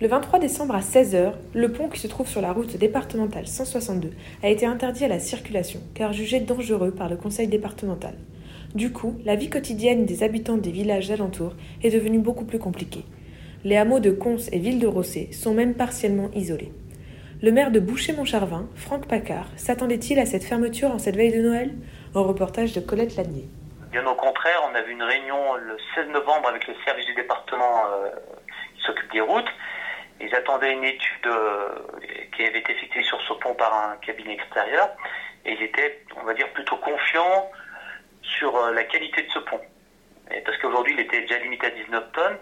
Le 23 décembre à 16h, le pont qui se trouve sur la route départementale 162 a été interdit à la circulation car jugé dangereux par le conseil départemental. Du coup, la vie quotidienne des habitants des villages alentours est devenue beaucoup plus compliquée. Les hameaux de Cons et Ville de Rossé sont même partiellement isolés. Le maire de Boucher-Montcharvin, Franck Paccard, s'attendait-il à cette fermeture en cette veille de Noël? Un reportage de Colette Lanier. Bien au contraire, on a vu une réunion le 16 novembre avec le service du département euh, qui s'occupe des routes ils attendaient une étude euh, qui avait été effectuée sur ce pont par un cabinet extérieur et ils étaient, on va dire, plutôt confiants sur euh, la qualité de ce pont. Et parce qu'aujourd'hui, il était déjà limité à 19 tonnes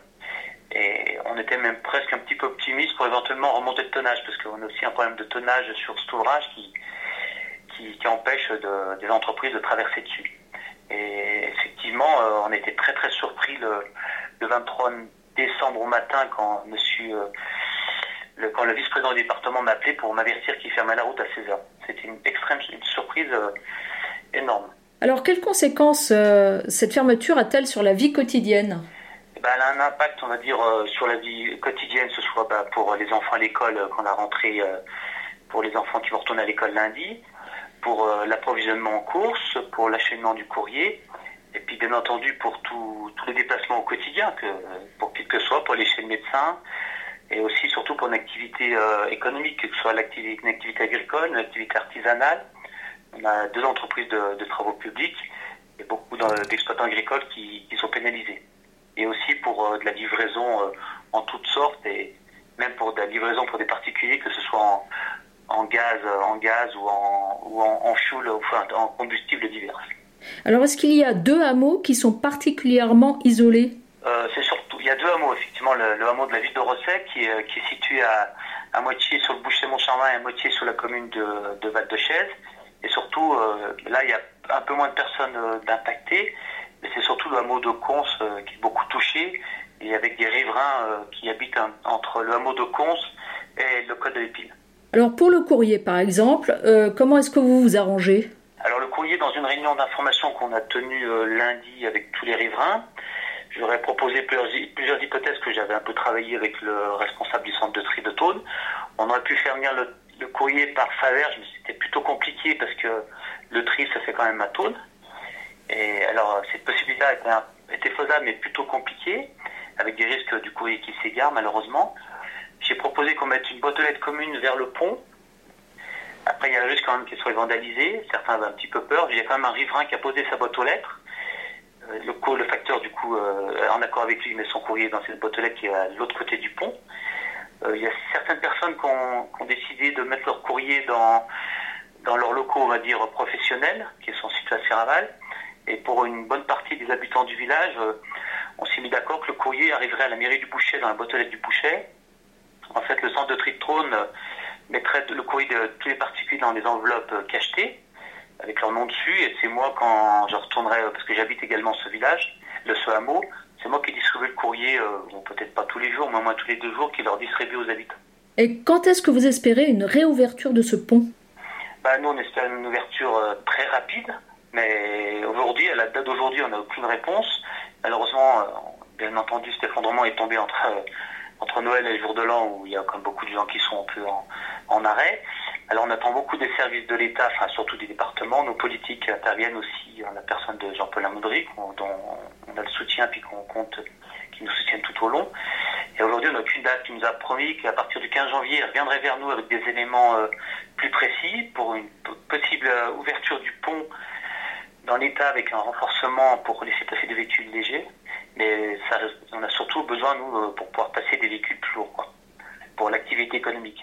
et on était même presque un petit peu optimiste pour éventuellement remonter le tonnage parce qu'on a aussi un problème de tonnage sur cet ouvrage qui, qui, empêche des entreprises de traverser dessus. Et effectivement, euh, on était très très surpris le, le 23 décembre au matin quand monsieur le, quand le vice-président du département m'a appelé pour m'avertir qu'il fermait la route à 16h. C'était une extrême une surprise euh, énorme. Alors, quelles conséquences euh, cette fermeture a-t-elle sur la vie quotidienne? Eh ben, Elle a un impact, on va dire, euh, sur la vie quotidienne, ce soit bah, pour les enfants à l'école quand la rentrée, pour les enfants qui vont retourner à l'école lundi, pour l'approvisionnement en course, pour l'acheminement du courrier, et puis bien entendu pour tous les déplacements au quotidien, que, pour qui que ce soit, pour les chaînes médecins, et aussi surtout pour une activité euh, économique, que ce soit l'activité, une activité agricole, une activité artisanale. On a deux entreprises de, travaux publics et beaucoup d'exploitants agricoles qui, sont pénalisés. Et aussi pour euh, de la livraison euh, en toutes sortes et même pour de la livraison pour des particuliers, que ce soit en, gaz, en gaz ou en, ou fuel, enfin en combustible divers. Alors est-ce qu'il y a deux hameaux qui sont particulièrement isolés? C'est surtout il y a deux hameaux, effectivement. Le, hameau de la ville de Rosset, qui, est, situé à, moitié sur le boucher Montcharmin et à moitié sur la commune de, Val-de-Chaise. Et surtout, euh, là, il y a un peu moins de personnes euh, d'impactés, mais c'est surtout le hameau de Cons euh, qui est beaucoup touché, et avec des riverains qui habitent entre le hameau de Cons et le col de l'Épine. Alors pour le courrier, par exemple, comment est-ce que vous vous arrangez? Alors le courrier, dans une réunion d'information qu'on a tenue lundi avec tous les riverains, J'aurais proposé plusieurs, hypothèses que j'avais un peu travaillé avec le responsable du centre de tri de Thône. On aurait pu faire venir le, courrier par Faverge, mais c'était plutôt compliqué parce que le tri se fait quand même à Thône. Et alors, cette possibilité était, faisable, mais plutôt compliquée, avec des risques du courrier qui s'égare, malheureusement. J'ai proposé qu'on mette une boîte aux lettres commune vers le pont. Après, il y a le risque quand même qu'elle soit vandalisée. Certains avaient un petit peu peur. Il y a quand même un riverain qui a posé sa boîte aux lettres. Euh, le, facteur, du coup, euh, en accord avec lui, met son courrier dans cette boîte aux lettres qui est à l'autre côté du pont. Euh, il y a certaines personnes qui ont, décidé de mettre leur courrier dans, dans leurs locaux, on va dire, professionnels, qui sont situés à Serraval. Et pour une bonne partie des habitants du village, on s'est mis d'accord que le courrier arriverait à la mairie du Boucher, dans la boîte aux lettres du Boucher. En fait, le centre de tri de trône mettrait le courrier de tous les particuliers dans des enveloppes cachetées avec leur nom dessus. Et c'est moi, quand je retournerai, parce que j'habite également ce village, le ce hameau, c'est moi qui distribue le courrier, euh, peut-être pas tous les jours, mais au moins tous les deux jours, qui leur distribue aux habitants. Et quand est-ce que vous espérez une réouverture de ce pont? Bah, Nous, on espère une ouverture euh, très rapide, mais aujourd'hui, à la date d'aujourd'hui, on n'a aucune réponse. Malheureusement, euh, bien entendu, cet effondrement est tombé entre, entre Noël et le jour de l'an, où il y a comme beaucoup de gens qui sont un peu en, en arrêt. Alors on attend beaucoup des services de l'État, enfin surtout des départements. Nos politiques interviennent aussi en la personne de Jean-Paul Amoudry, dont on a le soutien puis qu'on compte qui nous soutiennent tout au long. Et aujourd'hui, on n'a aucune date qui nous a promis qu'à partir du 15 janvier, il reviendrait vers nous avec des éléments euh, plus précis pour une possible euh, ouverture du pont dans l'État avec un renforcement pour laisser passer des véhicules légers. Mais ça, on a surtout besoin, nous, euh, pour pouvoir passer des véhicules plus lourds, quoi, pour l'activité économique.